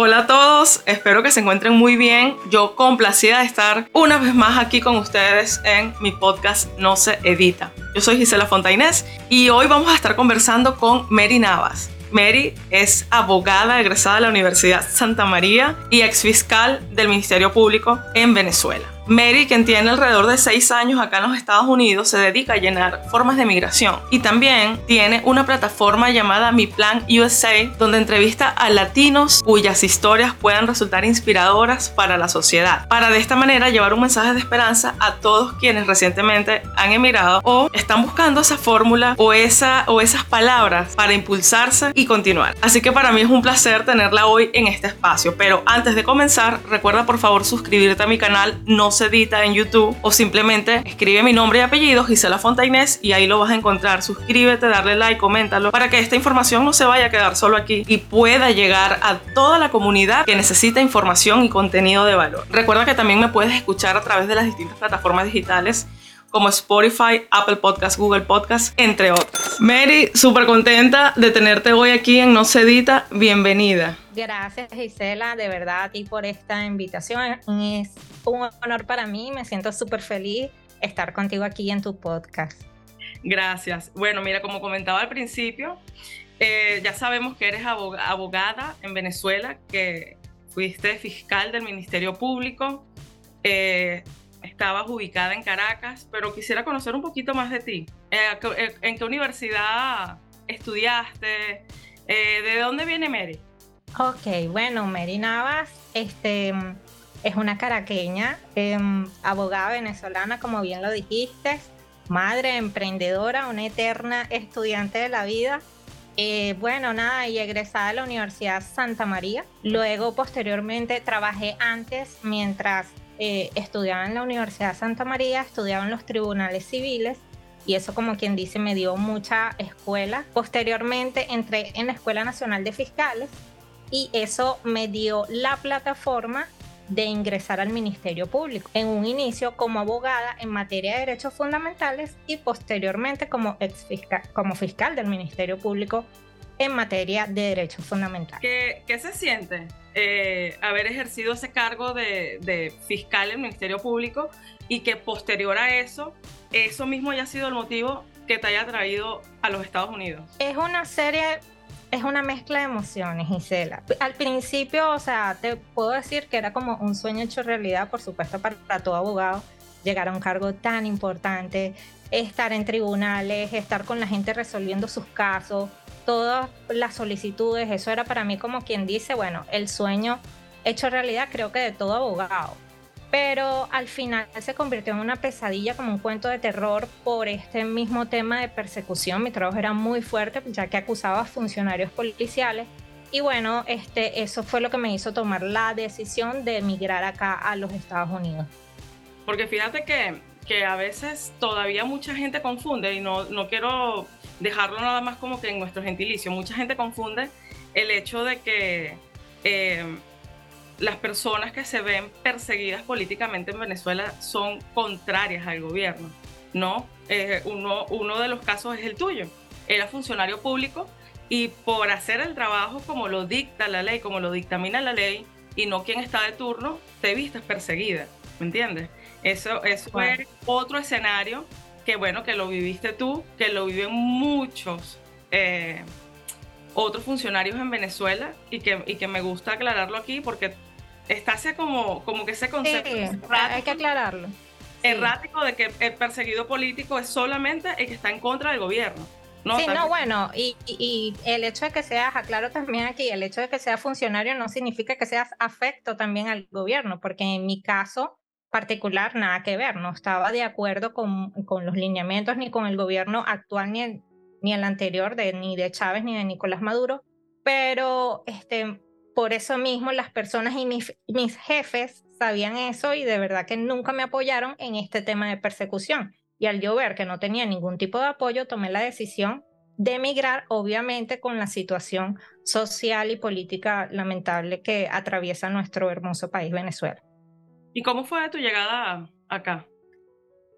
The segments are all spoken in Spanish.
Hola a todos, espero que se encuentren muy bien. Yo complacida de estar una vez más aquí con ustedes en mi podcast No se edita. Yo soy Gisela Fontainés y hoy vamos a estar conversando con Mary Navas. Mary es abogada egresada de la Universidad Santa María y ex fiscal del Ministerio Público en Venezuela. Mary, quien tiene alrededor de seis años acá en los Estados Unidos, se dedica a llenar formas de migración. Y también tiene una plataforma llamada Mi Plan USA, donde entrevista a latinos cuyas historias puedan resultar inspiradoras para la sociedad, para de esta manera llevar un mensaje de esperanza a todos quienes recientemente han emigrado o están buscando esa fórmula o, esa, o esas palabras para impulsarse y continuar. Así que para mí es un placer tenerla hoy en este espacio, pero antes de comenzar, recuerda por favor suscribirte a mi canal. No se edita en YouTube o simplemente escribe mi nombre y apellido, Gisela Fontainés, y ahí lo vas a encontrar. Suscríbete, darle like, coméntalo, para que esta información no se vaya a quedar solo aquí y pueda llegar a toda la comunidad que necesita información y contenido de valor. Recuerda que también me puedes escuchar a través de las distintas plataformas digitales como Spotify, Apple Podcast, Google Podcast, entre otras. Mary, súper contenta de tenerte hoy aquí en No Se Edita. Bienvenida. Gracias Gisela, de verdad a ti por esta invitación. Es un honor para mí, me siento súper feliz estar contigo aquí en tu podcast. Gracias. Bueno, mira, como comentaba al principio, eh, ya sabemos que eres abogada en Venezuela, que fuiste fiscal del Ministerio Público. Eh, estabas ubicada en Caracas, pero quisiera conocer un poquito más de ti. Eh, ¿En qué universidad estudiaste? ¿De dónde viene Mary? Ok, bueno, Mary Navas este, es una caraqueña, em, abogada venezolana, como bien lo dijiste, madre, emprendedora, una eterna estudiante de la vida. bueno, nada, y egresada de la Universidad Santa María. Luego, posteriormente, trabajé antes mientras eh, estudiaba en la Universidad Santa María, estudiaba en los tribunales civiles y eso como quien dice me dio mucha escuela. Posteriormente entré en la Escuela Nacional de Fiscales y eso me dio la plataforma de ingresar al Ministerio Público. En un inicio como abogada en materia de derechos fundamentales y posteriormente como, ex fiscal, como fiscal del Ministerio Público en materia de derechos fundamentales. ¿Qué, qué se siente eh, haber ejercido ese cargo de, fiscal en el Ministerio Público y que posterior a eso, eso mismo haya sido el motivo que te haya traído a los Estados Unidos? Es una serie, es una mezcla de emociones, Gisela. Al principio, o sea, te puedo decir que era como un sueño hecho realidad, por supuesto, para, para todo abogado, llegar a un cargo tan importante, estar en tribunales, estar con la gente resolviendo sus casos, todas las solicitudes, eso era para mí como quien dice, bueno, el sueño hecho realidad creo que de todo abogado. Pero al final se convirtió en una pesadilla, como un cuento de terror por este mismo tema de persecución. Mi trabajo era muy fuerte, ya que acusaba a funcionarios policiales. Y bueno, este, eso fue lo que me hizo tomar la decisión de emigrar acá a los Estados Unidos. Porque fíjate que, que a veces todavía mucha gente confunde, y no, no quiero dejarlo nada más como que en nuestro gentilicio. Mucha gente confunde el hecho de que eh, las personas que se ven perseguidas políticamente en Venezuela son contrarias al gobierno. No, eh, uno, uno de los casos es el tuyo. Era funcionario público y por hacer el trabajo como lo dicta la ley, como lo dictamina la ley, y no quien está de turno, te vistes perseguida. ¿Me entiendes? Eso, eso es otro escenario que bueno, que lo viviste tú, que lo viven muchos eh, otros funcionarios en Venezuela y que, y que me gusta aclararlo aquí porque está así como, como que ese concepto hay que aclararlo. Errático de que el perseguido político es solamente el que está en contra del gobierno. No, sí, no, bueno, y, y, el hecho de que seas, aclaro también aquí, el hecho de que seas funcionario no significa que seas afecto también al gobierno, porque en mi caso, particular nada que ver, no estaba de acuerdo con, con los lineamientos ni con el gobierno actual ni el, ni el anterior, de, ni de Chávez ni de Nicolás Maduro, pero este, por eso mismo las personas y mis, mis jefes sabían eso y de verdad que nunca me apoyaron en este tema de persecución. Y al yo ver que no tenía ningún tipo de apoyo, tomé la decisión de emigrar, obviamente con la situación social y política lamentable que atraviesa nuestro hermoso país, Venezuela. ¿Y cómo fue tu llegada acá?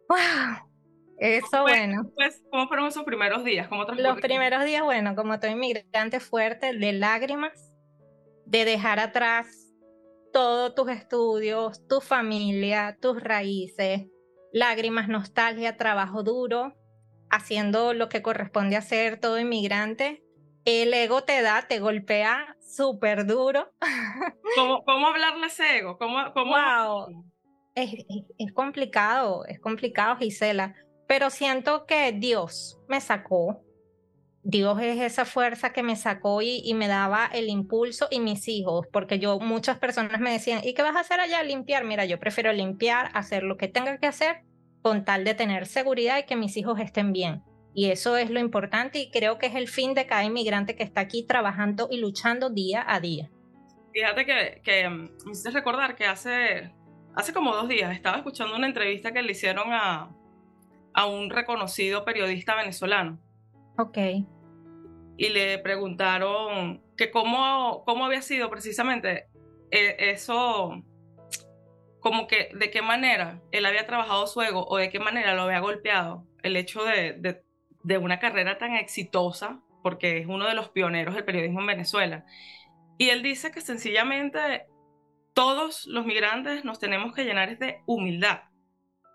¡Wow! Eso, bueno. Pues, ¿Cómo fueron esos primeros días? ¿Cómo Los primeros días, bueno, como todo inmigrante fuerte, de lágrimas, de dejar atrás todos tus estudios, tu familia, tus raíces, lágrimas, nostalgia, trabajo duro, haciendo lo que corresponde hacer todo inmigrante. El ego te da, te golpea súper duro. ¿Cómo, ¿Cómo hablarle ese ego? ¿Cómo, cómo... Wow. Es, es, es complicado, es complicado, Gisela, pero siento que Dios me sacó Dios es esa fuerza que me sacó y, y, me daba el impulso y mis hijos, porque yo muchas personas me decían, ¿y qué vas a hacer allá? Limpiar. Mira, yo prefiero limpiar, hacer lo que tenga que hacer con tal de tener seguridad y que mis hijos estén bien. Y eso es lo importante y creo que es el fin de cada inmigrante que está aquí trabajando y luchando día a día. Fíjate que, que mm, me hiciste recordar que hace, hace como dos días estaba escuchando una entrevista que le hicieron a, a un reconocido periodista venezolano Ok. Y le preguntaron que cómo, cómo había sido precisamente eh, eso, como que de qué manera él había trabajado su ego o de qué manera lo había golpeado el hecho de, de, de una carrera tan exitosa, porque es uno de los pioneros del periodismo en Venezuela. Y él dice que sencillamente todos los migrantes nos tenemos que llenar de humildad.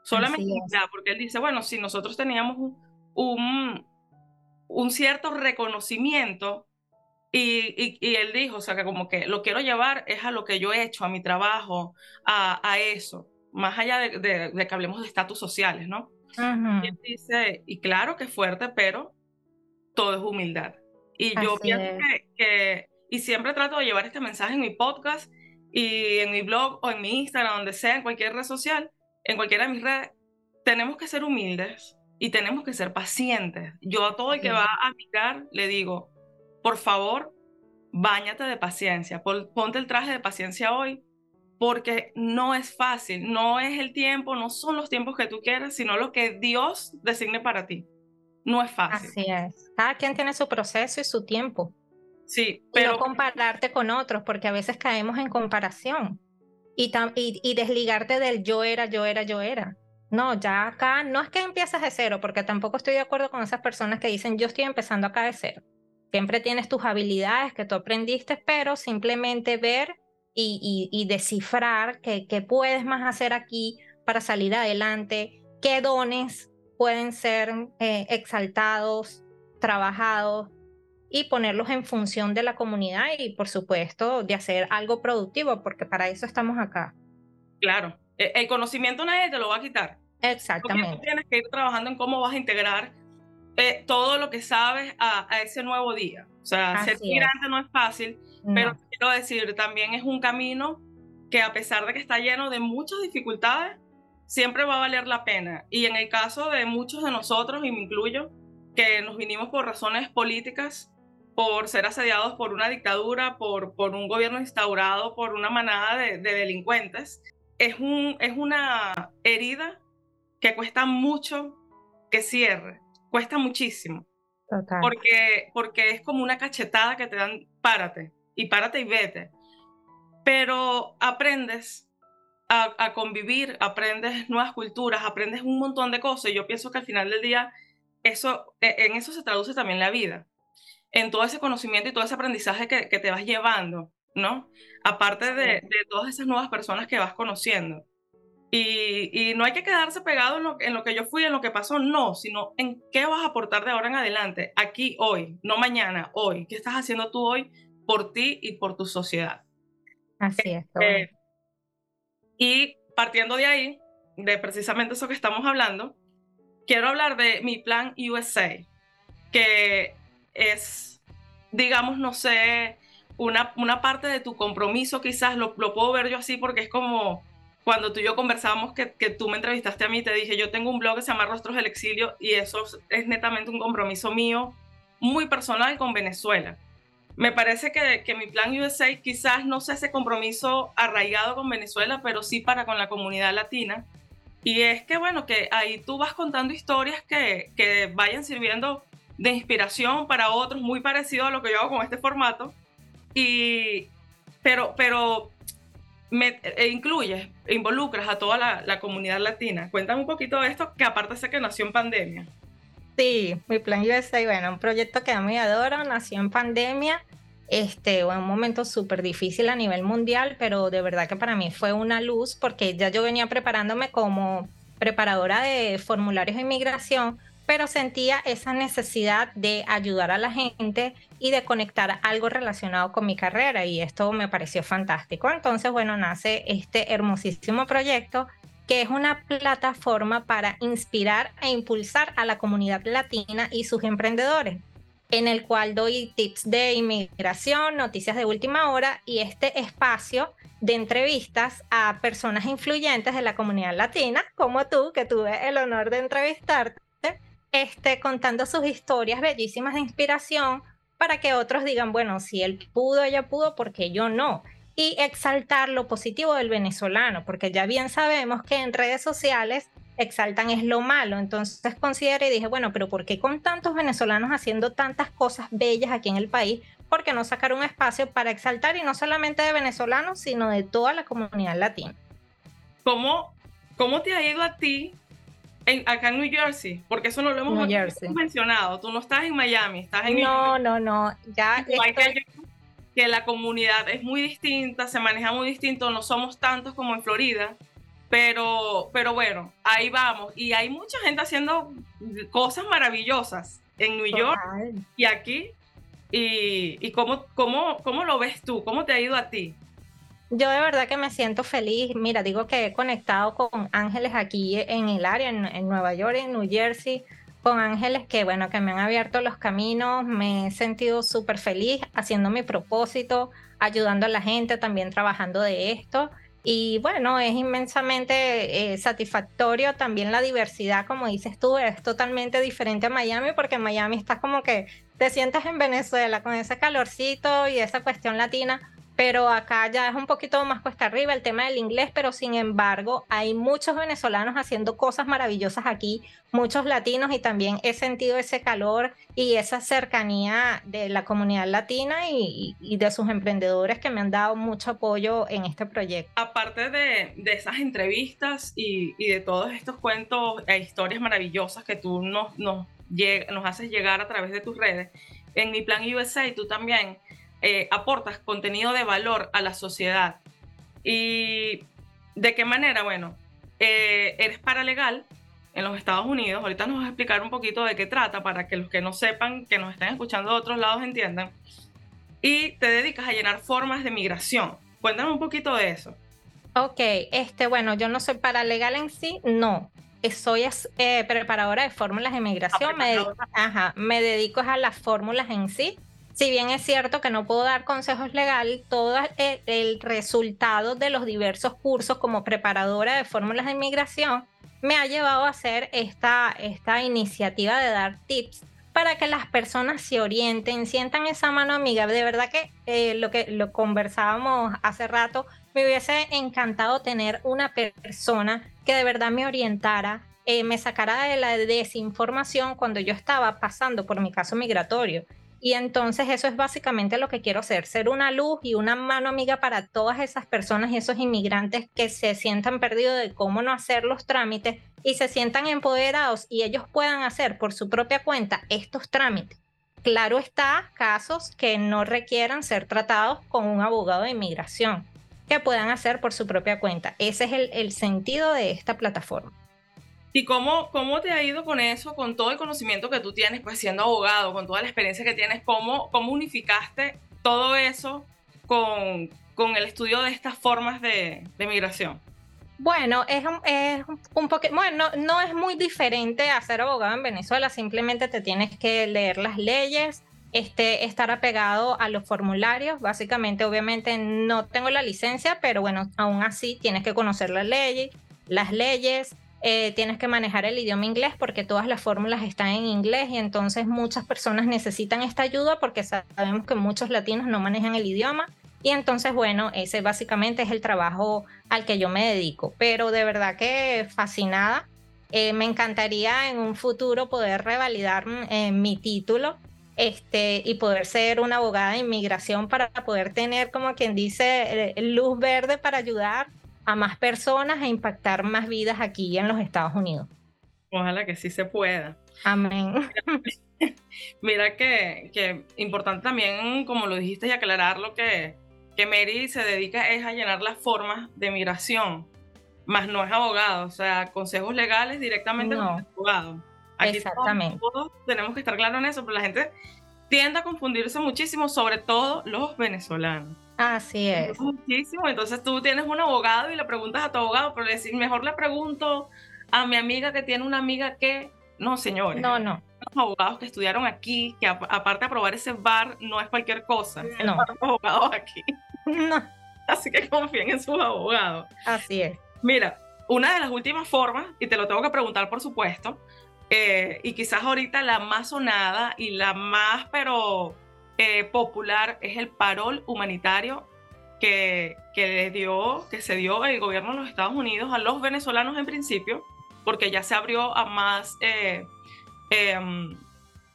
Solamente humildad, porque él dice, bueno, si nosotros teníamos un, un, un cierto reconocimiento y, y, él dijo, o sea, que como que lo quiero llevar es a lo que yo he hecho, a mi trabajo, a, a eso, más allá de, de, de, que hablemos de estatus sociales, ¿no? Uh -huh. Y él dice, y claro que es fuerte, pero todo es humildad. Y yo pienso que, que, y siempre trato de llevar este mensaje en mi podcast y en mi blog o en mi Instagram, donde sea, en cualquier red social, en cualquiera de mis redes, tenemos que ser humildes y tenemos que ser pacientes. Yo a todo el que va a migrar le digo, por favor, báñate de paciencia, ponte el traje de paciencia hoy, porque no es fácil, no es el tiempo, no son los tiempos que tú quieras, sino lo que Dios designe para ti. No es fácil. Así es. Cada quien tiene su proceso y su tiempo. Sí, pero... pero... no compararte con otros, porque a veces caemos en comparación. Y, y, y desligarte del yo era, yo era, yo era. No, ya acá no es que empieces de cero, porque tampoco estoy de acuerdo con esas personas que dicen yo estoy empezando acá de cero. Siempre tienes tus habilidades que tú aprendiste, pero simplemente ver y, y, y descifrar qué puedes más hacer aquí para salir adelante, qué dones pueden ser eh, exaltados, trabajados y ponerlos en función de la comunidad y por supuesto de hacer algo productivo, porque para eso estamos acá. Claro, el conocimiento nadie te lo va a quitar. Exactamente. Porque tú tienes que ir trabajando en cómo vas a integrar eh, todo lo que sabes a, a, ese nuevo día. O sea, Así ser migrante no es fácil, no. pero quiero decir, también es un camino que a pesar de que está lleno de muchas dificultades, siempre va a valer la pena. Y en el caso de muchos de nosotros, y me incluyo, que nos vinimos por razones políticas, por ser asediados por una dictadura, por, por un gobierno instaurado por una manada de, de delincuentes, es, un, es una herida que cuesta mucho que cierre, cuesta muchísimo. Total. Porque, porque es como una cachetada que te dan, párate, y párate y vete. Pero aprendes a, a, convivir, aprendes nuevas culturas, aprendes un montón de cosas. Y yo pienso que al final del día, eso, e, en eso se traduce también la vida. En todo ese conocimiento y todo ese aprendizaje que, que te vas llevando, ¿no? Aparte de, de, todas esas nuevas personas que vas conociendo. Y, y, no hay que quedarse pegado en lo, en lo que yo fui, en lo que pasó, no, sino en qué vas a aportar de ahora en adelante, aquí, hoy, no mañana, hoy. ¿Qué estás haciendo tú hoy por ti y por tu sociedad? Así es. Eh, y partiendo de ahí, de precisamente eso que estamos hablando, quiero hablar de mi plan USA, que es, digamos, no sé, una, una parte de tu compromiso, quizás lo, lo, puedo ver yo así porque es como cuando tú y yo conversábamos que, que, tú me entrevistaste a mí, te dije, yo tengo un blog que se llama Rostros del Exilio y eso es netamente un compromiso mío muy personal con Venezuela. Me parece que, que mi plan USA quizás no sea ese compromiso arraigado con Venezuela, pero sí para con la comunidad latina. Y es que, bueno, que ahí tú vas contando historias que, que vayan sirviendo de inspiración para otros, muy parecido a lo que yo hago con este formato. Y, pero, pero me e incluyes, involucras a toda la, comunidad latina. Cuéntame un poquito de esto, que aparte sé que nació en pandemia. Sí, mi plan USA, bueno, un proyecto que a mí adoro, nació en pandemia este, un momento súper difícil a nivel mundial, pero de verdad que para mí fue una luz porque ya yo venía preparándome como preparadora de formularios de inmigración, pero sentía esa necesidad de ayudar a la gente y de conectar algo relacionado con mi carrera y esto me pareció fantástico. Entonces, bueno, nace este hermosísimo proyecto que es una plataforma para inspirar e impulsar a la comunidad latina y sus emprendedores, en el cual doy tips de inmigración, noticias de última hora y este espacio de entrevistas a personas influyentes de la comunidad latina, como tú, que tuve el honor de entrevistarte, este, contando sus historias bellísimas de inspiración para que otros digan, bueno, si él pudo, ella pudo, porque yo no? y exaltar lo positivo del venezolano, porque ya bien sabemos que en redes sociales exaltan es lo malo. Entonces consideré y dije, bueno, pero ¿por qué con tantos venezolanos haciendo tantas cosas bellas aquí en el país? ¿Por qué no sacar un espacio para exaltar y no solamente de venezolanos, sino de toda la comunidad latina? ¿Cómo, cómo te ha ido a ti en, acá en New Jersey? Porque eso no lo hemos mencionado. Tú no estás en Miami, estás en No, no, no. Ya que la comunidad es muy distinta, se maneja muy distinto, no somos tantos como en Florida, pero, pero bueno, ahí vamos. Y hay mucha gente haciendo cosas maravillosas en New York y aquí. ¿Y, y cómo, cómo, cómo lo ves tú? ¿Cómo te ha ido a ti? Yo de verdad que me siento feliz. Mira, digo que he conectado con ángeles aquí en el área, en, Nueva York, en New Jersey con ángeles que, bueno, que me han abierto los caminos, me he sentido súper feliz haciendo mi propósito, ayudando a la gente, también trabajando de esto. Y bueno, es inmensamente eh, satisfactorio también la diversidad, como dices tú, es totalmente diferente a Miami, porque en Miami estás como que te sientas en Venezuela con ese calorcito y esa cuestión latina, pero acá ya es un poquito más cuesta arriba el tema del inglés, pero sin embargo hay muchos venezolanos haciendo cosas maravillosas aquí, muchos latinos y también he sentido ese calor y esa cercanía de la comunidad latina y, de sus emprendedores que me han dado mucho apoyo en este proyecto. Aparte de, esas entrevistas y, de todos estos cuentos e historias maravillosas que tú nos, nos, nos haces llegar a través de tus redes, en mi plan USA tú también eh, aportas contenido de valor a la sociedad. ¿Y de qué manera? Bueno, eh, eres paralegal en los Estados Unidos. Ahorita nos vas a explicar un poquito de qué trata para que los que no sepan, que nos estén escuchando de otros lados entiendan. Y te dedicas a llenar formas de migración. Cuéntame un poquito de eso. Ok, este, bueno, yo no soy paralegal en sí, no. Soy eh, preparadora de fórmulas de migración. Me, ajá, me dedico a las fórmulas en sí si bien es cierto que no puedo dar consejos legales, todo el, resultado de los diversos cursos como preparadora de fórmulas de inmigración me ha llevado a hacer esta, esta iniciativa de dar tips para que las personas se orienten, sientan esa mano amiga. De verdad que eh, lo que lo conversábamos hace rato, me hubiese encantado tener una persona que de verdad me orientara, eh, me sacara de la desinformación cuando yo estaba pasando por mi caso migratorio. Y entonces eso es básicamente lo que quiero hacer, ser una luz y una mano amiga para todas esas personas y esos inmigrantes que se sientan perdidos de cómo no hacer los trámites y se sientan empoderados y ellos puedan hacer por su propia cuenta estos trámites. Claro está, casos que no requieran ser tratados con un abogado de inmigración, que puedan hacer por su propia cuenta. Ese es el, el sentido de esta plataforma. ¿Y cómo, cómo te ha ido con eso, con todo el conocimiento que tú tienes, pues siendo abogado, con toda la experiencia que tienes? ¿Cómo, cómo unificaste todo eso con, con el estudio de estas formas de, de migración? Bueno, es, es un poquito, bueno, no, no, es muy diferente a ser abogado en Venezuela, simplemente te tienes que leer las leyes, este, estar apegado a los formularios, básicamente, obviamente no tengo la licencia, pero bueno, aún así tienes que conocer las leyes, las leyes, eh, tienes que manejar el idioma inglés porque todas las fórmulas están en inglés y entonces muchas personas necesitan esta ayuda porque sabemos que muchos latinos no manejan el idioma y entonces bueno, ese básicamente es el trabajo al que yo me dedico, pero de verdad que fascinada. Eh, me encantaría en un futuro poder revalidar eh, mi título este, y poder ser una abogada de inmigración para poder tener, como quien dice, luz verde para ayudar a más personas e impactar más vidas aquí en los Estados Unidos. Ojalá que sí se pueda. Amén. Mira que, que importante también, como lo dijiste, y aclarar lo que, que Mary se dedica es a llenar las formas de migración, más no es abogado, o sea, consejos legales directamente con el abogado. Exactamente. Todos, tenemos que estar claros en eso, pero la gente tiende a confundirse muchísimo, sobre todo los venezolanos. Así es. Muchísimo. Entonces tú tienes un abogado y le preguntas a tu abogado, pero decir, mejor le pregunto a mi amiga que tiene una amiga que. No, señores. No, no. Los abogados que estudiaron aquí, que aparte de aprobar ese bar, no es cualquier cosa. No. Los abogados aquí. No. Así que confíen en sus abogados. Así es. Mira, una de las últimas formas, y te lo tengo que preguntar por supuesto, eh, y quizás ahorita la más sonada y la más, pero eh, popular, es el parol humanitario que, que, dio, que se dio el gobierno de los Estados Unidos a los venezolanos en principio, porque ya se abrió a más eh, em,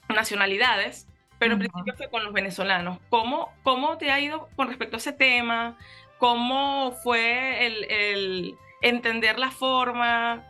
nacionalidades, pero en principio fue con los venezolanos. ¿Cómo, ¿Cómo te ha ido con respecto a ese tema? ¿Cómo fue el, el entender la forma?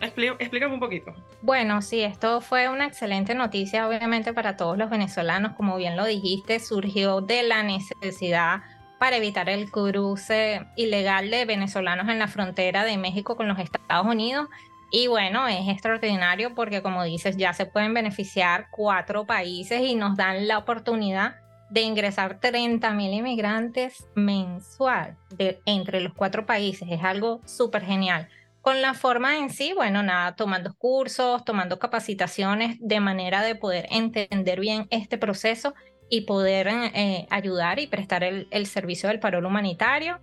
Explícame un poquito. Bueno, sí, esto fue una excelente noticia, obviamente, para todos los venezolanos. Como bien lo dijiste, surgió de la necesidad para evitar el cruce ilegal de venezolanos en la frontera de México con los Estados Unidos. Y bueno, es extraordinario porque, como dices, ya se pueden beneficiar cuatro países y nos dan la oportunidad de ingresar 30 mil inmigrantes mensual entre los cuatro países. Es algo súper genial. Con la forma en sí, bueno, nada, tomando cursos, tomando capacitaciones de manera de poder entender bien este proceso y poder eh, ayudar y prestar el, servicio del parol humanitario.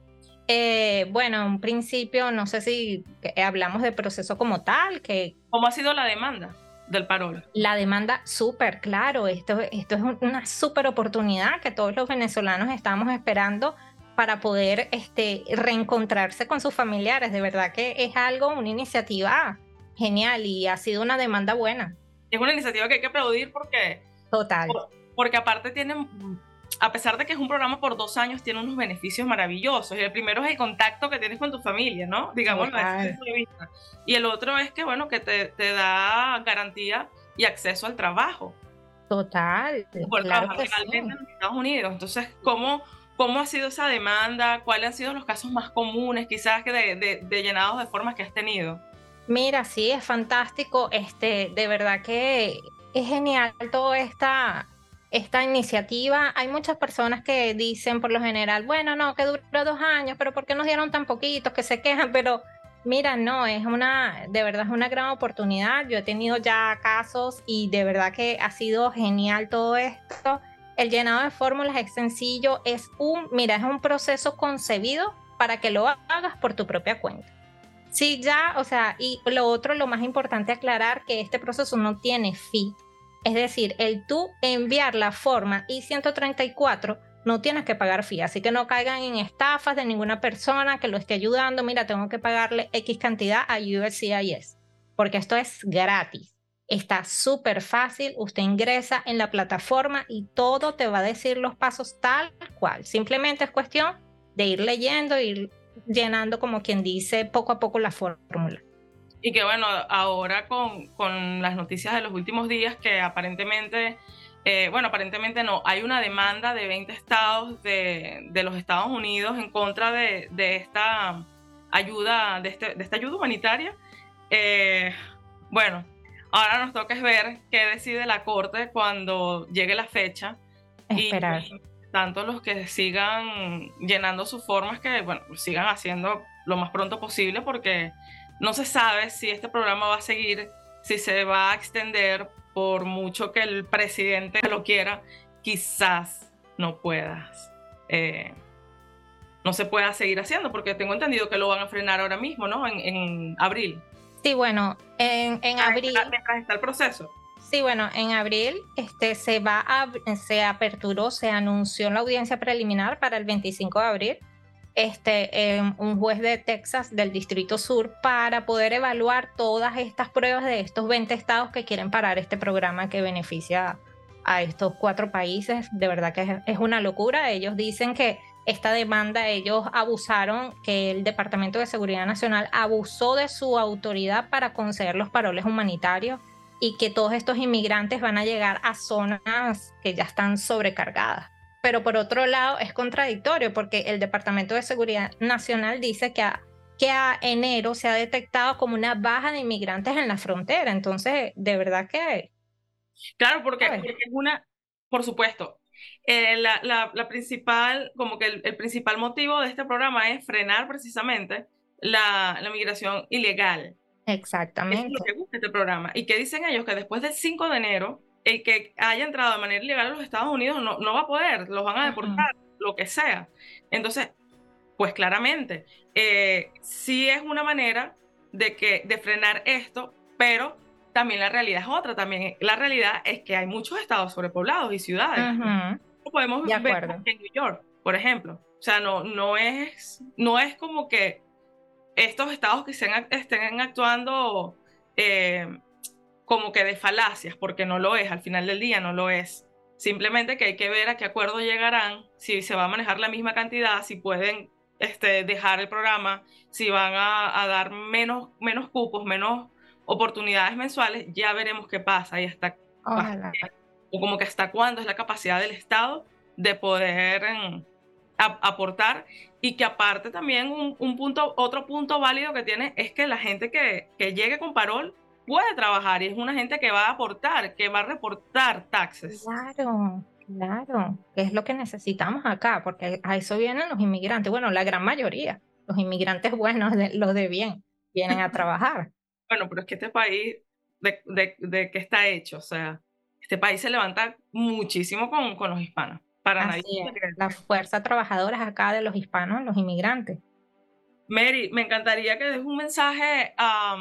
Eh, bueno, en un principio, no sé si hablamos del proceso como tal, que... ¿Cómo ha sido la demanda del parol? La demanda, súper claro, esto, esto es una súper oportunidad que todos los venezolanos estamos esperando para poder este, reencontrarse con sus familiares. De verdad que es algo, una iniciativa genial y ha sido una demanda buena. Es una iniciativa que hay que aplaudir porque... Total. Porque aparte tienen, a pesar de que es un programa por dos años, tiene unos beneficios maravillosos. El primero es el contacto que tienes con tu familia, ¿no? Digamos, Y el otro es que, bueno, que te, te da garantía y acceso al trabajo. Total. Por trabajar legalmente en Estados Unidos. Entonces, ¿cómo ¿Cómo ha sido esa demanda? ¿Cuáles han sido los casos más comunes, quizás, que de, llenados de formas que has tenido? Mira, sí, es fantástico. Este, de verdad que es genial toda esta, esta iniciativa. Hay muchas personas que dicen por lo general, bueno, no, que duró dos años, pero ¿por qué nos dieron tan poquitos? Que se quejan, pero mira, no, es una, de verdad es una gran oportunidad. Yo he tenido ya casos y de verdad que ha sido genial todo esto. El llenado de fórmulas es sencillo, es un, mira, es un proceso concebido para que lo hagas por tu propia cuenta. Sí, ya, o sea, y lo otro, lo más importante aclarar que este proceso no tiene fee. Es decir, el tú enviar la forma I-134 no tienes que pagar fee, así que no caigan en estafas de ninguna persona que lo esté ayudando. Mira, tengo que pagarle X cantidad a USCIS, porque esto es gratis. Está súper fácil, usted ingresa en la plataforma y todo te va a decir los pasos tal cual. Simplemente es cuestión de ir leyendo, ir llenando como quien dice poco a poco la fórmula. Y que bueno, ahora con, con, las noticias de los últimos días que aparentemente, eh, bueno, aparentemente no, hay una demanda de 20 estados de, de los Estados Unidos en contra de, de esta ayuda, de, este, de, esta ayuda humanitaria. Eh, bueno, Ahora nos toca ver qué decide la Corte cuando llegue la fecha. Esperar. Y tanto los que sigan llenando sus formas que, bueno, sigan haciendo lo más pronto posible porque no se sabe si este programa va a seguir, si se va a extender por mucho que el presidente lo quiera, quizás no puedas. Eh, no se pueda seguir haciendo porque tengo entendido que lo van a frenar ahora mismo, ¿no? En, en abril. Sí, bueno, en, en abril. Mientras está el proceso. Sí, bueno, en abril este, se va a, se aperturó, se anunció la audiencia preliminar para el 25 de abril. Este, un juez de Texas del Distrito Sur para poder evaluar todas estas pruebas de estos 20 estados que quieren parar este programa que beneficia a estos cuatro países. De verdad que es una locura. Ellos dicen que esta demanda, ellos abusaron, que el Departamento de Seguridad Nacional abusó de su autoridad para conceder los paroles humanitarios y que todos estos inmigrantes van a llegar a zonas que ya están sobrecargadas. Pero por otro lado es contradictorio porque el Departamento de Seguridad Nacional dice que a, que a enero se ha detectado como una baja de inmigrantes en la frontera. Entonces, de verdad que... Claro, porque, es una, por supuesto, eh, la, la, principal, como que el, principal motivo de este programa es frenar precisamente la, la migración ilegal. Exactamente. Es lo que busca este programa. ¿Y qué dicen ellos? Que después del 5 de enero, el que haya entrado de manera ilegal a los Estados Unidos no, no va a poder, los van a deportar, lo que sea. Entonces, pues claramente, eh, sí es una manera de, que, de frenar esto, pero también la realidad es otra. También la realidad es que hay muchos estados sobrepoblados y ciudades. Podemos ver en New York, por ejemplo. O sea, no, no, es, no es como que estos estados que estén actuando eh, como que de falacias, porque no lo es, al final del día no lo es. Simplemente que hay que ver a qué acuerdo llegarán, si se va a manejar la misma cantidad, si pueden este, dejar el programa, si van a, dar menos, menos cupos, menos oportunidades mensuales, ya veremos qué pasa y hasta, o como que hasta cuándo es la capacidad del Estado de poder em, aportar y que aparte también un, punto, otro punto válido que tiene es que la gente que, que llegue con parol puede trabajar y es una gente que va a aportar, que va a reportar taxes. Claro, claro, es lo que necesitamos acá, porque a eso vienen los inmigrantes, bueno, la gran mayoría, los inmigrantes buenos, los de bien, vienen a trabajar. bueno, pero es que este país, de, de, de qué está hecho, o sea, este país se levanta muchísimo con, con los hispanos. Para nadie. La fuerza trabajadora acá de los hispanos, los inmigrantes. Mary, me encantaría que des un mensaje a,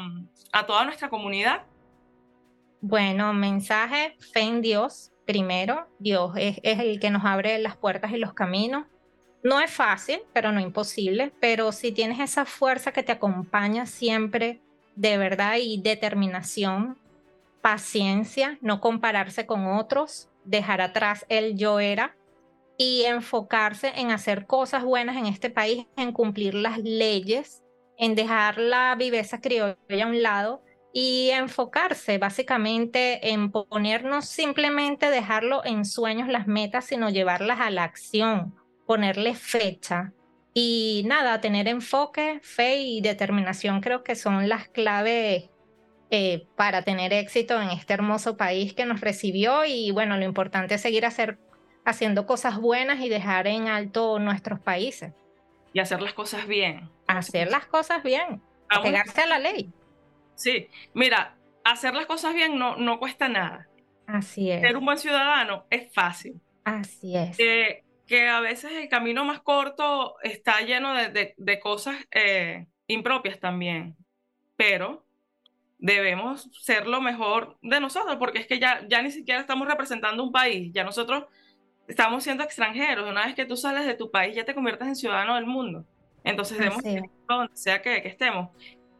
a toda nuestra comunidad. Bueno, mensaje, fe en Dios, primero. Dios es, es, el que nos abre las puertas y los caminos. No es fácil, pero no imposible. Pero si tienes esa fuerza que te acompaña siempre, de verdad, y determinación, paciencia, no compararse con otros, dejar atrás el yo era y enfocarse en hacer cosas buenas en este país, en cumplir las leyes, en dejar la viveza criolla a un lado y enfocarse básicamente en ponernos simplemente dejarlo en sueños las metas, sino llevarlas a la acción, ponerle fecha. Y nada, tener enfoque, fe y determinación creo que son las claves eh, para tener éxito en este hermoso país que nos recibió y bueno, lo importante es seguir hacer haciendo cosas buenas y dejar en alto nuestros países. Y hacer las cosas bien. Hacer las cosas bien. Pegarse a la ley. Sí, mira, hacer las cosas bien no, no cuesta nada. Así es. Ser un buen ciudadano es fácil. Así es. que a veces el camino más corto está lleno de, de, cosas eh, impropias también. Pero debemos ser lo mejor de nosotros, porque es que ya, ya ni siquiera estamos representando un país, ya nosotros estamos siendo extranjeros. Una vez que tú sales de tu país, ya te conviertes en ciudadano del mundo. Entonces debemos donde sea que, que, estemos.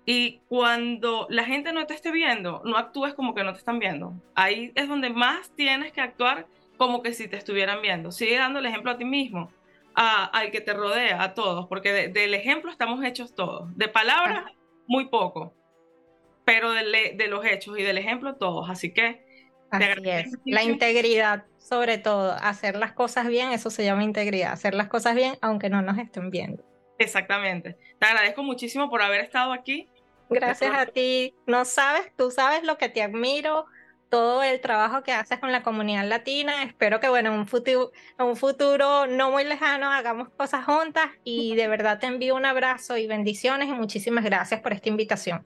Y cuando la gente no te esté viendo, no actúes como que no te están viendo. Ahí es donde más tienes que actuar como que si te estuvieran viendo. Sigue dando el ejemplo a ti mismo, a, al que te rodea, a todos, porque del ejemplo estamos hechos todos. De palabras, muy poco, pero de, de los hechos y del ejemplo todos. Así que Así es. La integridad, sobre todo, hacer las cosas bien, eso se llama integridad, hacer las cosas bien aunque no nos estén viendo. Exactamente. Te agradezco muchísimo por haber estado aquí. Gracias a ti. No sabes, tú sabes lo que te admiro, todo el trabajo que haces con la comunidad latina. Espero que, bueno, en un futuro, en un futuro no muy lejano hagamos cosas juntas y de verdad te envío un abrazo y bendiciones y muchísimas gracias por esta invitación.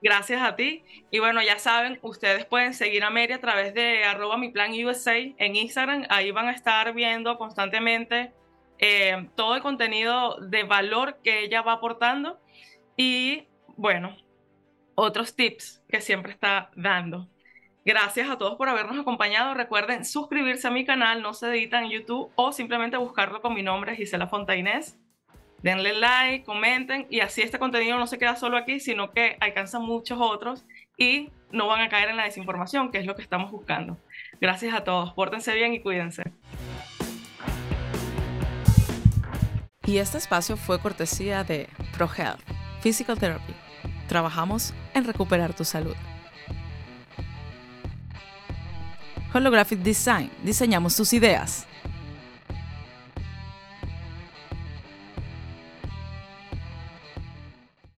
Gracias a ti. Y bueno, ya saben, ustedes pueden seguir a Mary a través de arroba mi plan USA en Instagram. Ahí van a estar viendo constantemente eh, todo el contenido de valor que ella va aportando. Y bueno, otros tips que siempre está dando. Gracias a todos por habernos acompañado. Recuerden suscribirse a mi canal, no se edita en YouTube o simplemente buscarlo con mi nombre, Gisela Fontainés denle like, comenten y así este contenido no se queda solo aquí, sino que alcanza muchos otros y no van a caer en la desinformación, que es lo que estamos buscando. Gracias a todos, pórtense bien y cuídense. Y este espacio fue cortesía de ProHealth Physical Therapy. Trabajamos en recuperar tu salud. Holographic Design, diseñamos tus ideas.